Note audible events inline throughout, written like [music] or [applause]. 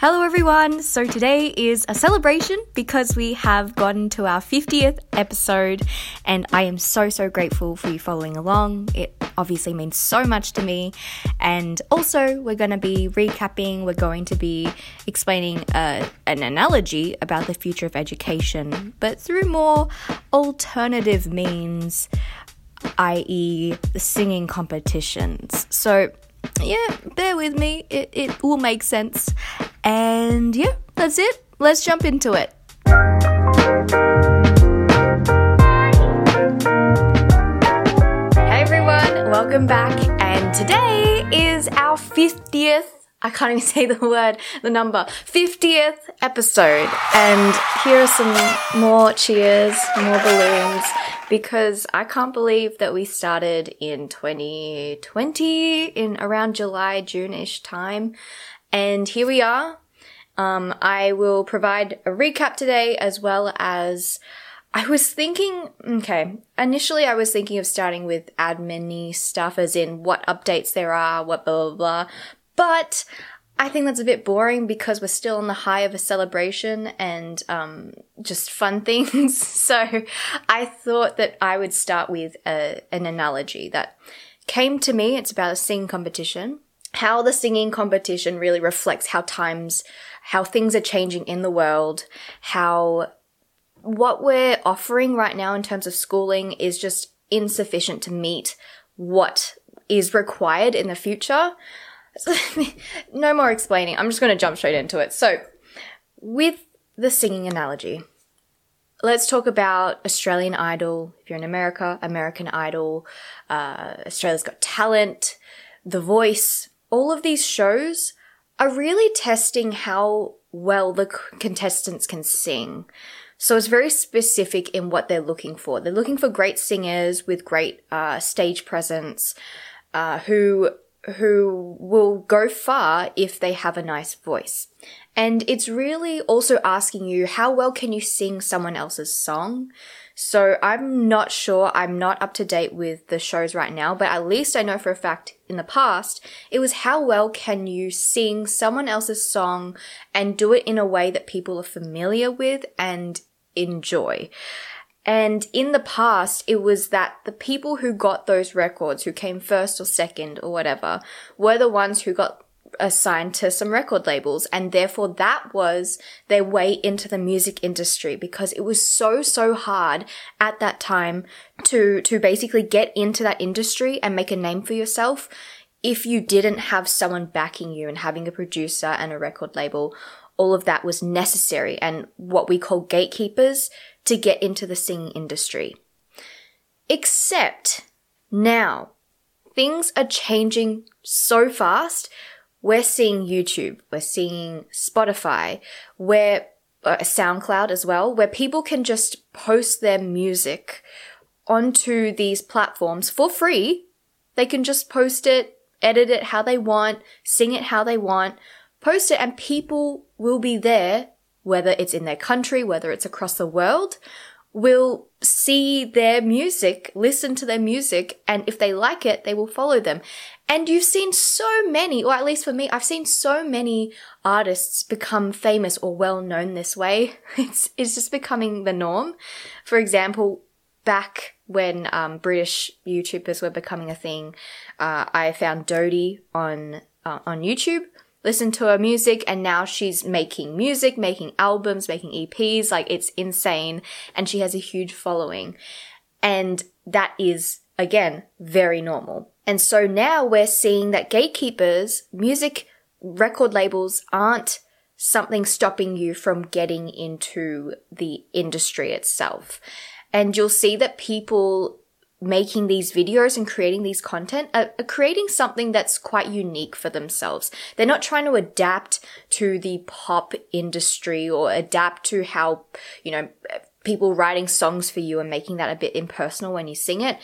Hello, everyone. So, today is a celebration because we have gotten to our 50th episode, and I am so, so grateful for you following along. It obviously means so much to me. And also, we're going to be recapping, we're going to be explaining uh, an analogy about the future of education, but through more alternative means, i.e., singing competitions. So, yeah, bear with me. It, it will make sense. And yeah, that's it. Let's jump into it. Hey everyone, welcome back. And today is our 50th I can't even [laughs] say the word, the number, 50th episode. And here are some more cheers, more balloons, because I can't believe that we started in 2020 in around July, June-ish time. And here we are. Um, I will provide a recap today as well as I was thinking, okay, initially I was thinking of starting with admin stuff as in what updates there are, what blah, blah, blah. But I think that's a bit boring because we're still on the high of a celebration and um, just fun [laughs] things. so I thought that I would start with a, an analogy that came to me. It's about a singing competition. How the singing competition really reflects how times, how things are changing in the world, how what we're offering right now in terms of schooling is just insufficient to meet what is required in the future. [laughs] no more explaining. I'm just going to jump straight into it. So, with the singing analogy, let's talk about Australian Idol. If you're in America, American Idol, uh, Australia's Got Talent, The Voice. All of these shows are really testing how well the contestants can sing. So it's very specific in what they're looking for. They're looking for great singers with great uh, stage presence, uh, who who will go far if they have a nice voice. And it's really also asking you how well can you sing someone else's song? So I'm not sure, I'm not up to date with the shows right now, but at least I know for a fact in the past, it was how well can you sing someone else's song and do it in a way that people are familiar with and enjoy. And in the past, it was that the people who got those records, who came first or second or whatever, were the ones who got assigned to some record labels. And therefore that was their way into the music industry because it was so, so hard at that time to, to basically get into that industry and make a name for yourself if you didn't have someone backing you and having a producer and a record label. All of that was necessary and what we call gatekeepers to get into the singing industry. Except now, things are changing so fast. We're seeing YouTube, we're seeing Spotify, where uh, SoundCloud as well, where people can just post their music onto these platforms for free. They can just post it, edit it how they want, sing it how they want, post it, and people will be there whether it's in their country, whether it's across the world, will see their music, listen to their music, and if they like it, they will follow them. And you've seen so many, or at least for me, I've seen so many artists become famous or well known this way. [laughs] It's, it's just becoming the norm. For example, back when um, British YouTubers were becoming a thing, uh, I found Dodie on uh, on YouTube listened to her music and now she's making music, making albums, making EPs. Like it's insane. And she has a huge following. And that is, again, very normal. And so now we're seeing that gatekeepers, music record labels aren't something stopping you from getting into the industry itself. And you'll see that people making these videos and creating these content are, are, creating something that's quite unique for themselves. They're not trying to adapt to the pop industry or adapt to how, you know, people writing songs for you and making that a bit impersonal when you sing it.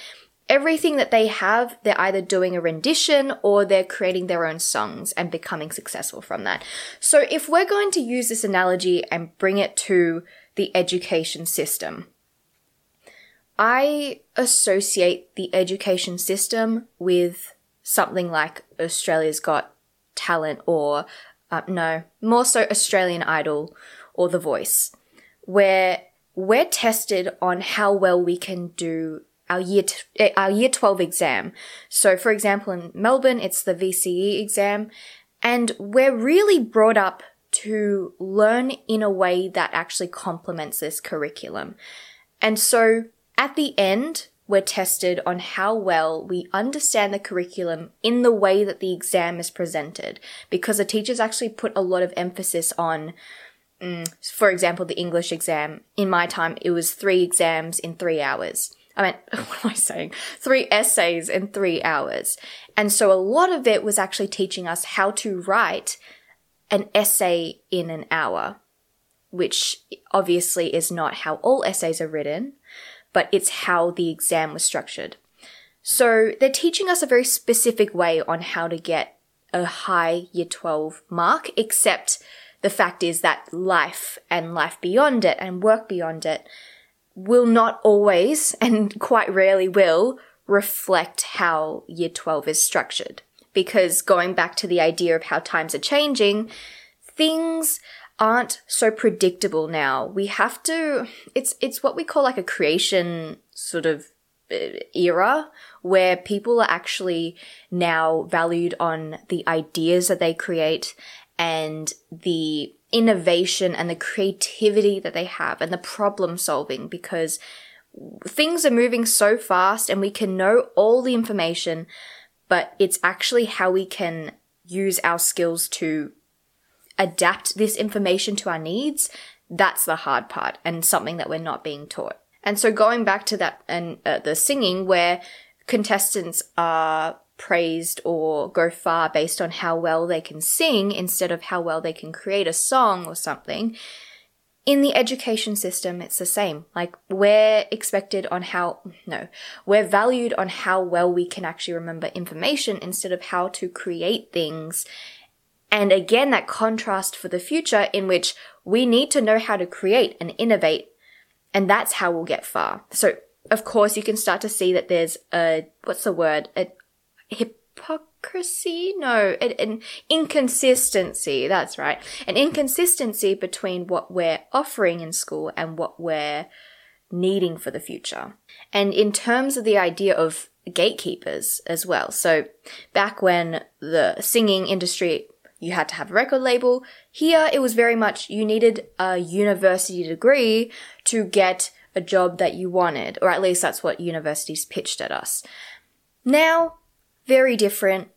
Everything that they have, they're either doing a rendition or they're creating their own songs and becoming successful from that. So if we're going to use this analogy and bring it to the education system, I associate the education system with something like Australia's Got Talent or uh, no, more so Australian Idol or The Voice, where we're tested on how well we can do our year t- eh, our year 12 exam. So for example in Melbourne it's the VCE exam and we're really brought up to learn in a way that actually complements this curriculum. And so at the end we're tested on how well we understand the curriculum in the way that the exam is presented because the teachers actually put a lot of emphasis on mm, for example the english exam. In my time it was three exams in three hours. I mean [laughs] what am i saying? Three essays in three hours. And so a lot of it was actually teaching us how to write an essay in an hour which obviously is not how all essays are written but it's how the exam was structured. So they're teaching us a very specific way on how to get a high year 12 mark, except the fact is that life and life beyond it and work beyond it will not always [laughs] and quite rarely will reflect how year 12 is structured. Because going back to the idea of how times are changing, things aren't so predictable now. We have to, it's, it's what we call like a creation sort of uh, era where people are actually now valued on the ideas that they create and the innovation and the creativity that they have and the problem solving because things are moving so fast and we can know all the information, but it's actually how we can use our skills to adapt this information to our needs, that's the hard part and something that we're not being taught. And so going back to that and uh, the singing where contestants are praised or go far based on how well they can sing instead of how well they can create a song or something. In the education system, it's the same. Like, we're expected on how, no, we're valued on how well we can actually remember information instead of how to create things and again, that contrast for the future in which we need to know how to create and innovate. And that's how we'll get far. So, of course, you can start to see that there's a, what's the word? A hypocrisy? No, an, inconsistency. That's right. An inconsistency between what we're offering in school and what we're needing for the future. And in terms of the idea of gatekeepers as well. So back when the singing industry you had to have a record label. Here, it was very much you needed a university degree to get a job that you wanted, or at least that's what universities pitched at us. Now, very different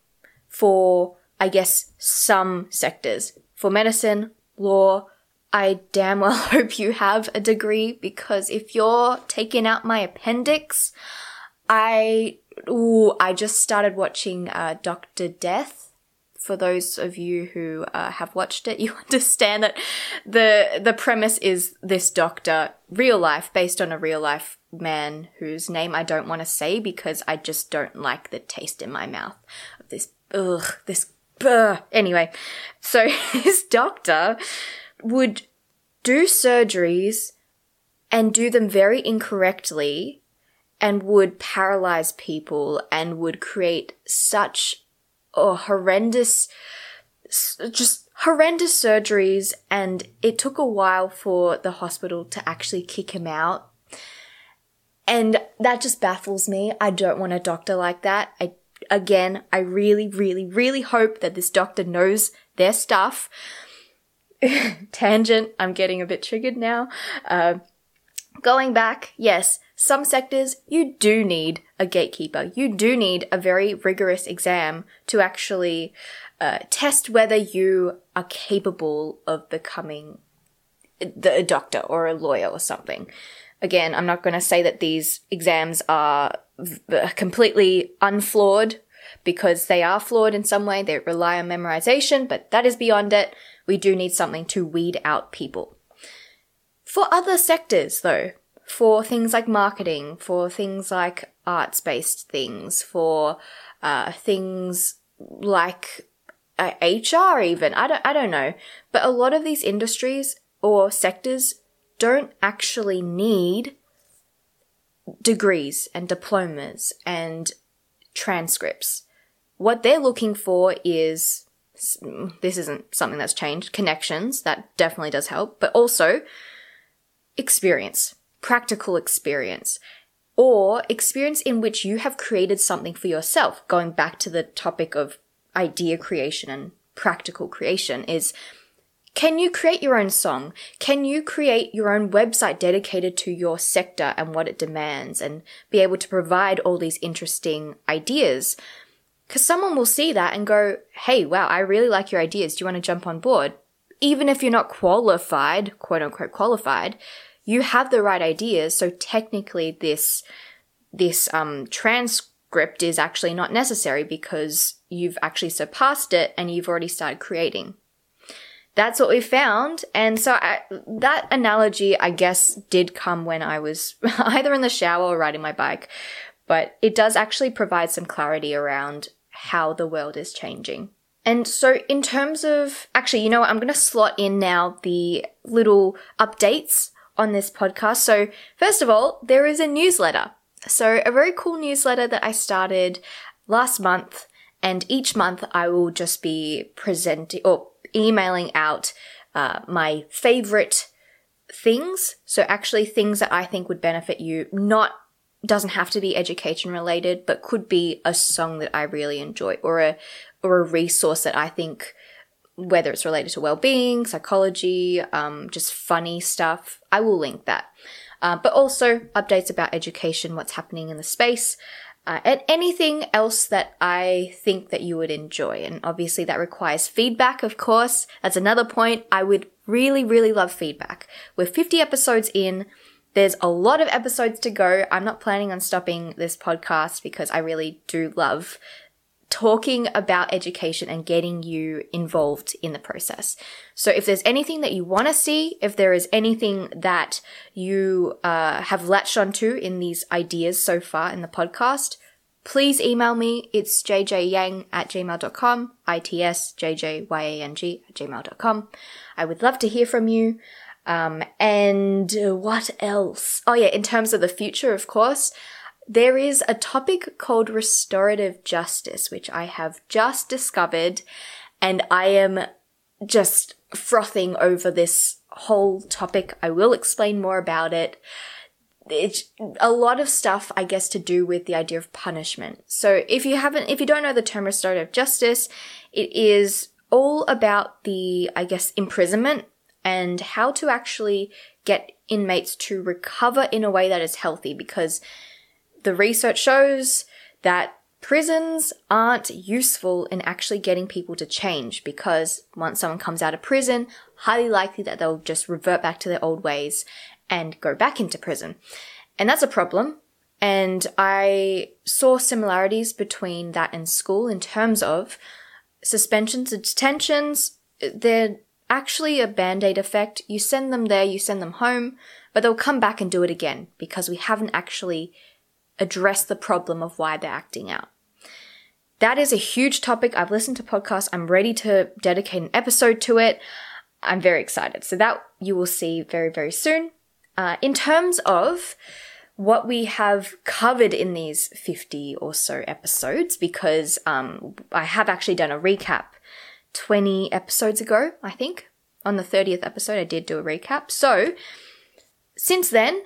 for, I guess, some sectors. For medicine, law, I damn well [laughs] hope you have a degree because if you're taking out my appendix, I, ooh, I just started watching uh, Dr. Death for those of you who uh, have watched it, [laughs] you understand that the the premise is this doctor, real life, based on a real life man whose name I don't want to say because I just don't like the taste in my mouth of this. Ugh, this. Ugh. Anyway, so [laughs] his doctor would do surgeries and do them very incorrectly and would paralyze people and would create such oh, horrendous, just horrendous surgeries. And it took a while for the hospital to actually kick him out. And that just baffles me. I don't want a doctor like that. I, again, I really, really, really hope that this doctor knows their stuff. [laughs] Tangent. I'm getting a bit triggered now. Uh, going back, yes, some sectors you do need a gatekeeper. You do need a very rigorous exam to actually uh, test whether you are capable of becoming the, a doctor or a lawyer or something. Again, I'm not going to say that these exams are v- completely unflawed because they are flawed in some way. They rely on memorization, but that is beyond it. We do need something to weed out people. For other sectors, though, for things like marketing, for things like arts based things, for uh, things like uh, HR even. I don't, I don't know. But a lot of these industries or sectors don't actually need degrees and diplomas and transcripts. What they're looking for is this isn't something that's changed. Connections, that definitely does help, but also experience, practical experience, or experience in which you have created something for yourself. Going back to the topic of idea creation and practical creation is can you create your own song? Can you create your own website dedicated to your sector and what it demands and be able to provide all these interesting ideas? Because someone will see that and go, hey, wow, I really like your ideas. Do you want to jump on board? Even if you're not qualified, quote unquote qualified, you have the right ideas. So technically this, this, um, transcript is actually not necessary because you've actually surpassed it and you've already started creating that's what we found. And so I, that analogy, I guess, did come when I was [laughs] either in the shower or riding my bike. But it does actually provide some clarity around how the world is changing. And so, in terms of actually, you know what, I'm going to slot in now the little updates on this podcast. So, first of all, there is a newsletter. So, a very cool newsletter that I started last month. And each month I will just be presenting or emailing out uh, my favorite things. So actually things that I think would benefit you, not doesn't have to be education related, but could be a song that I really enjoy or a or a resource that I think whether it's related to well-being, psychology, um, just funny stuff, I will link that. Uh, but also updates about education, what's happening in the space, uh, and anything else that I think that you would enjoy. And obviously that requires feedback, of course. That's another point. I would really, really love feedback. We're 50 episodes in. There's a lot of episodes to go. I'm not planning on stopping this podcast because I really do love talking about education and getting you involved in the process. So if there's anything that you want to see, if there is anything that you uh, have latched onto in these ideas so far in the podcast, please email me. It's jjyang at gmail.com, itsjjyang at gmail.com. I would love to hear from you. Um, and what else? Oh yeah, in terms of the future, of course, there is a topic called restorative justice, which I have just discovered, and I am just frothing over this whole topic. I will explain more about it. It's a lot of stuff, I guess, to do with the idea of punishment. So if you haven't, if you don't know the term restorative justice, it is all about the, I guess, imprisonment and how to actually get inmates to recover in a way that is healthy because the research shows that prisons aren't useful in actually getting people to change because once someone comes out of prison, highly likely that they'll just revert back to their old ways and go back into prison. And that's a problem. And I saw similarities between that and school in terms of suspensions and detentions. They're actually a band aid effect. You send them there, you send them home, but they'll come back and do it again because we haven't actually address the problem of why they're acting out. That is a huge topic. I've listened to podcasts. I'm ready to dedicate an episode to it. I'm very excited. So that you will see very, very soon. Uh, in terms of what we have covered in these 50 or so episodes, because um, I have actually done a recap 20 episodes ago, I think. On the 30th episode, I did do a recap. So since then,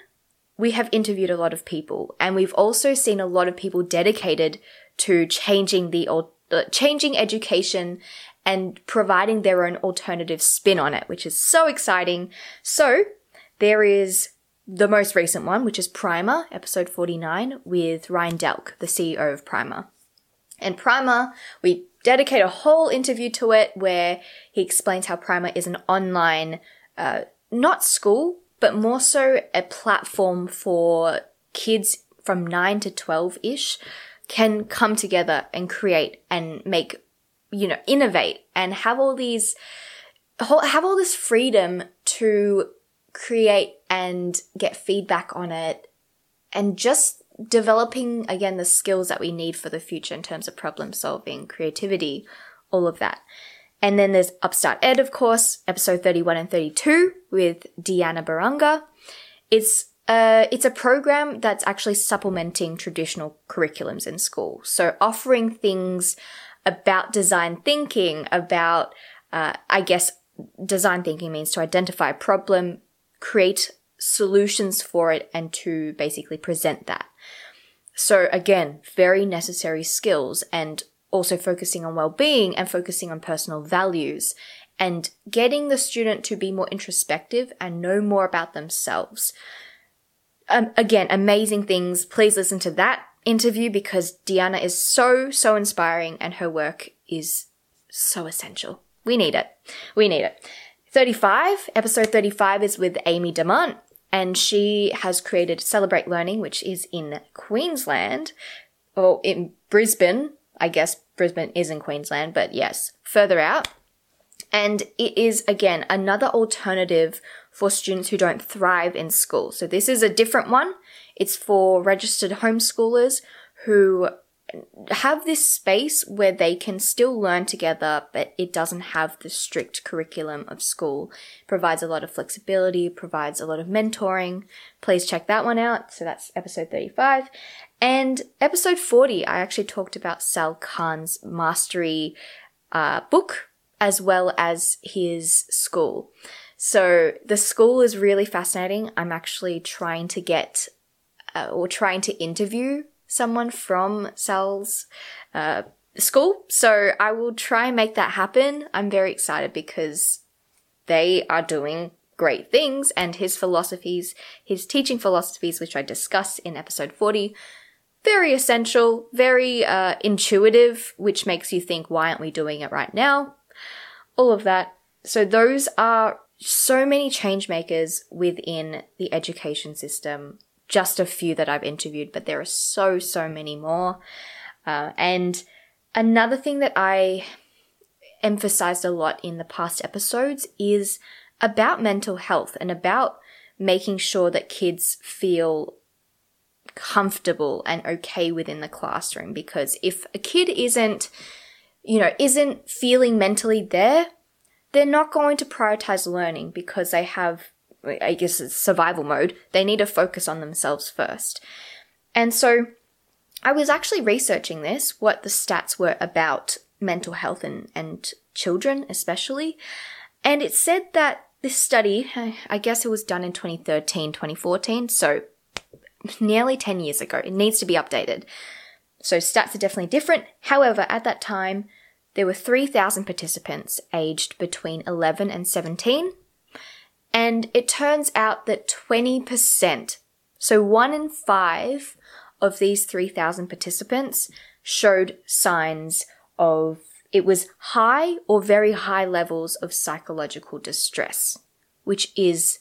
we have interviewed a lot of people and we've also seen a lot of people dedicated to changing the uh, changing education and providing their own alternative spin on it, which is so exciting. So there is the most recent one, which is Primer, episode 49, with Ryan Delk, the CEO of Primer. And Primer, we dedicate a whole interview to it where he explains how Primer is an online, uh, not school, but more so a platform for kids from 9 to 12 ish can come together and create and make, you know, innovate and have all these, have all this freedom to create and get feedback on it and just developing again the skills that we need for the future in terms of problem solving, creativity, all of that. And then there's Upstart Ed, of course, episode 31 and 32 with Deanna Barunga. It's uh, it's a program that's actually supplementing traditional curriculums in school. So offering things about design thinking, about, uh, I guess, design thinking means to identify a problem, create solutions for it, and to basically present that. So again, very necessary skills and also focusing on well-being and focusing on personal values and getting the student to be more introspective and know more about themselves. Um, again, amazing things. Please listen to that interview because Deanna is so, so inspiring and her work is so essential. We need it. We need it. 35, episode 35 is with Amy Demant and she has created Celebrate Learning, which is in Queensland or in Brisbane. I guess Brisbane is in Queensland, but yes, further out. And it is again another alternative for students who don't thrive in school. So this is a different one. It's for registered homeschoolers who have this space where they can still learn together, but it doesn't have the strict curriculum of school. provides a lot of flexibility, provides a lot of mentoring. Please check that one out. So that's episode 35. And episode 40, I actually talked about Sal Khan's mastery uh, book as well as his school. So the school is really fascinating. I'm actually trying to get uh, or trying to interview someone from Sal's uh, school. So I will try and make that happen. I'm very excited because they are doing great things and his philosophies, his teaching philosophies, which I discuss in episode 40, very essential, very uh, intuitive, which makes you think, why aren't we doing it right now? all of that. So those are so many change makers within the education system. Just a few that I've interviewed, but there are so, so many more. Uh, and another thing that I emphasized a lot in the past episodes is about mental health and about making sure that kids feel comfortable and okay within the classroom. Because if a kid isn't you know, isn't feeling mentally there, they're not going to prioritize learning because they have, I guess it's survival mode. They need to focus on themselves first. And so I was actually researching this, what the stats were about mental health and, and children, especially. And it said that this study, I guess it was done in 2013, 2014, so nearly 10 years ago. It needs to be updated. So stats are definitely different. However, at that time, there were 3,000 participants aged between 11 and 17. And it turns out that 20%, so one in five of these 3,000 participants showed signs of it was high or very high levels of psychological distress, which is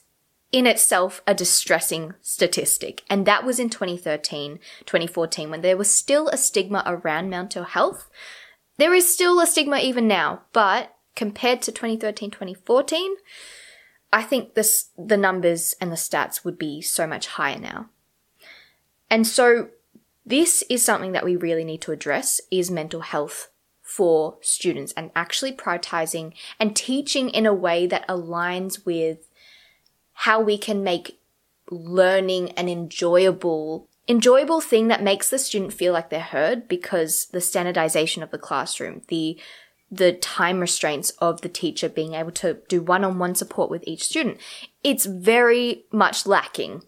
in itself a distressing statistic. And that was in 2013, 2014, when there was still a stigma around mental health. There is still a stigma even now, but compared to 2013, 2014, I think this, the numbers and the stats would be so much higher now. And so this is something that we really need to address is mental health for students and actually prioritizing and teaching in a way that aligns with how we can make learning an enjoyable enjoyable thing that makes the student feel like they're heard because the standardization of the classroom, the the time restraints of the teacher being able to do one-on-one support with each student, it's very much lacking.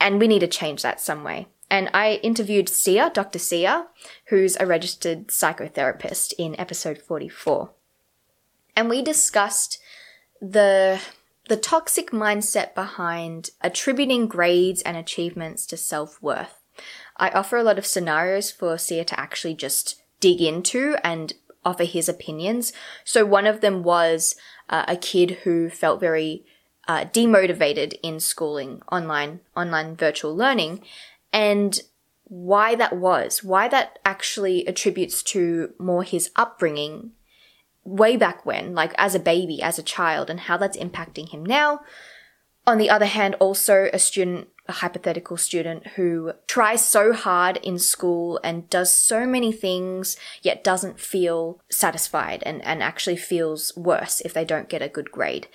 And we need to change that some way. And I interviewed Sia, Dr. Sia, who's a registered psychotherapist in episode 44. And we discussed the the toxic mindset behind attributing grades and achievements to self worth. I offer a lot of scenarios for Sia to actually just dig into and offer his opinions. So one of them was uh, a kid who felt very uh, demotivated in schooling, online, online virtual learning, and why that was, why that actually attributes to more his upbringing way back when, like as a baby, as a child, and how that's impacting him now. On the other hand, also a student, a hypothetical student who tries so hard in school and does so many things, yet doesn't feel satisfied and, and actually feels worse if they don't get a good grade.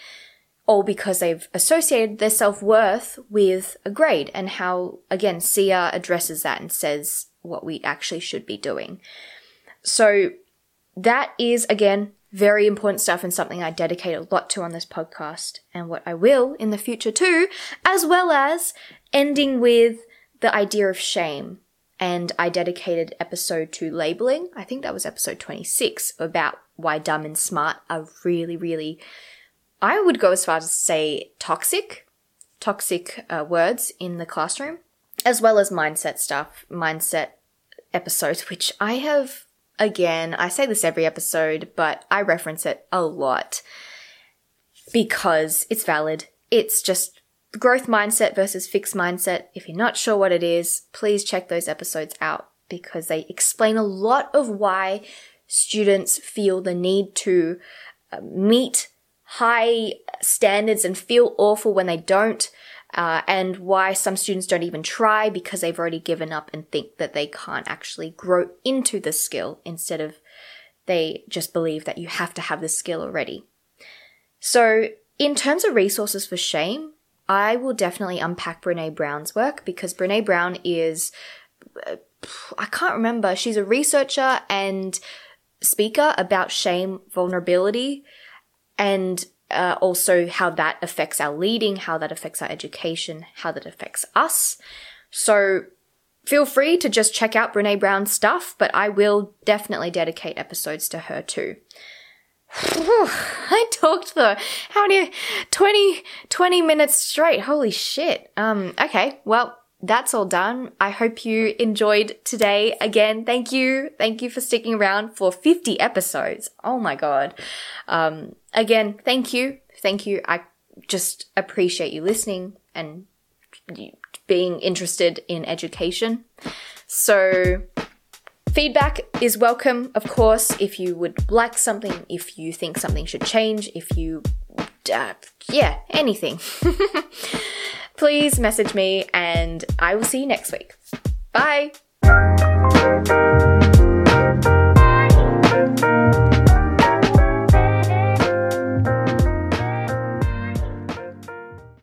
All because they've associated their self worth with a grade and how, again, Sia addresses that and says what we actually should be doing. So that is, again, very important stuff and something I dedicate a lot to on this podcast and what I will in the future too, as well as ending with the idea of shame. And I dedicated episode to labeling. I think that was episode 26 about why dumb and smart are really, really, I would go as far as to say toxic, toxic uh, words in the classroom, as well as mindset stuff, mindset episodes, which I have again, I say this every episode, but I reference it a lot because it's valid. It's just growth mindset versus fixed mindset. If you're not sure what it is, please check those episodes out because they explain a lot of why students feel the need to uh, meet high standards and feel awful when they don't uh, and why some students don't even try because they've already given up and think that they can't actually grow into the skill instead of they just believe that you have to have the skill already. So, in terms of resources for shame, I will definitely unpack Brene Brown's work because Brene Brown is, I can't remember, she's a researcher and speaker about shame, vulnerability, and uh, also how that affects our leading, how that affects our education, how that affects us. So feel free to just check out Brene Brown's stuff, but I will definitely dedicate episodes to her too. [laughs] I talked for how many 20 20 minutes straight. Holy shit. Um okay, well, that's all done. I hope you enjoyed today. Again, thank you. Thank you for sticking around for 50 episodes. Oh my God. Um, again, thank you. Thank you. I just appreciate you listening and being interested in education. So, feedback is welcome, of course. If you would like something, if you think something should change, if you, uh, yeah, anything. [laughs] please message me and I will see you next week. Bye.